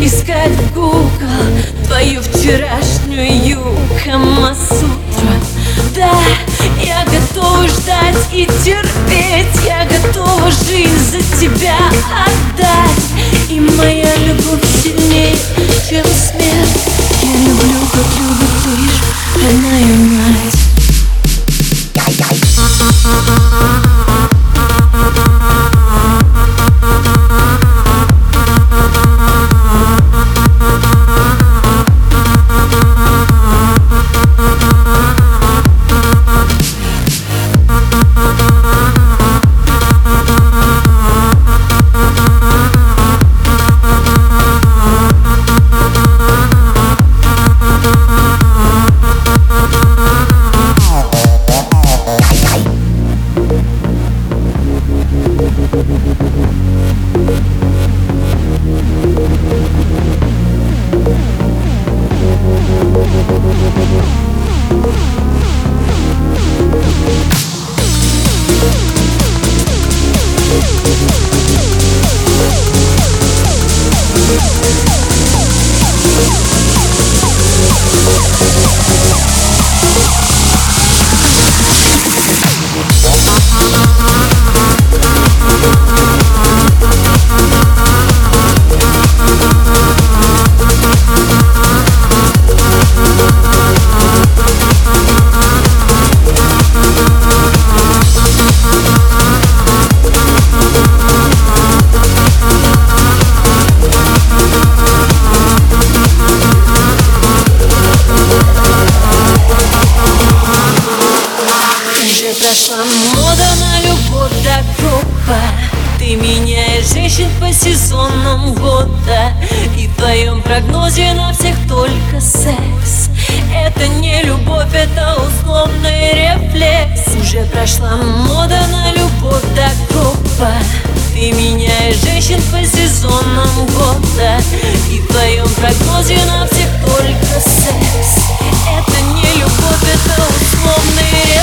искать в Google Твою вчерашнюю Камасутру Прошла мода на любовь до гроба Ты меняешь женщин по сезонам года. И в твоем прогнозе на всех только секс. Это не любовь, это условный рефлекс. Уже прошла мода на любовь до гроба Ты меняешь женщин по сезонам года. И в твоем прогнозе на всех только секс. Это не любовь, это условный рефлекс.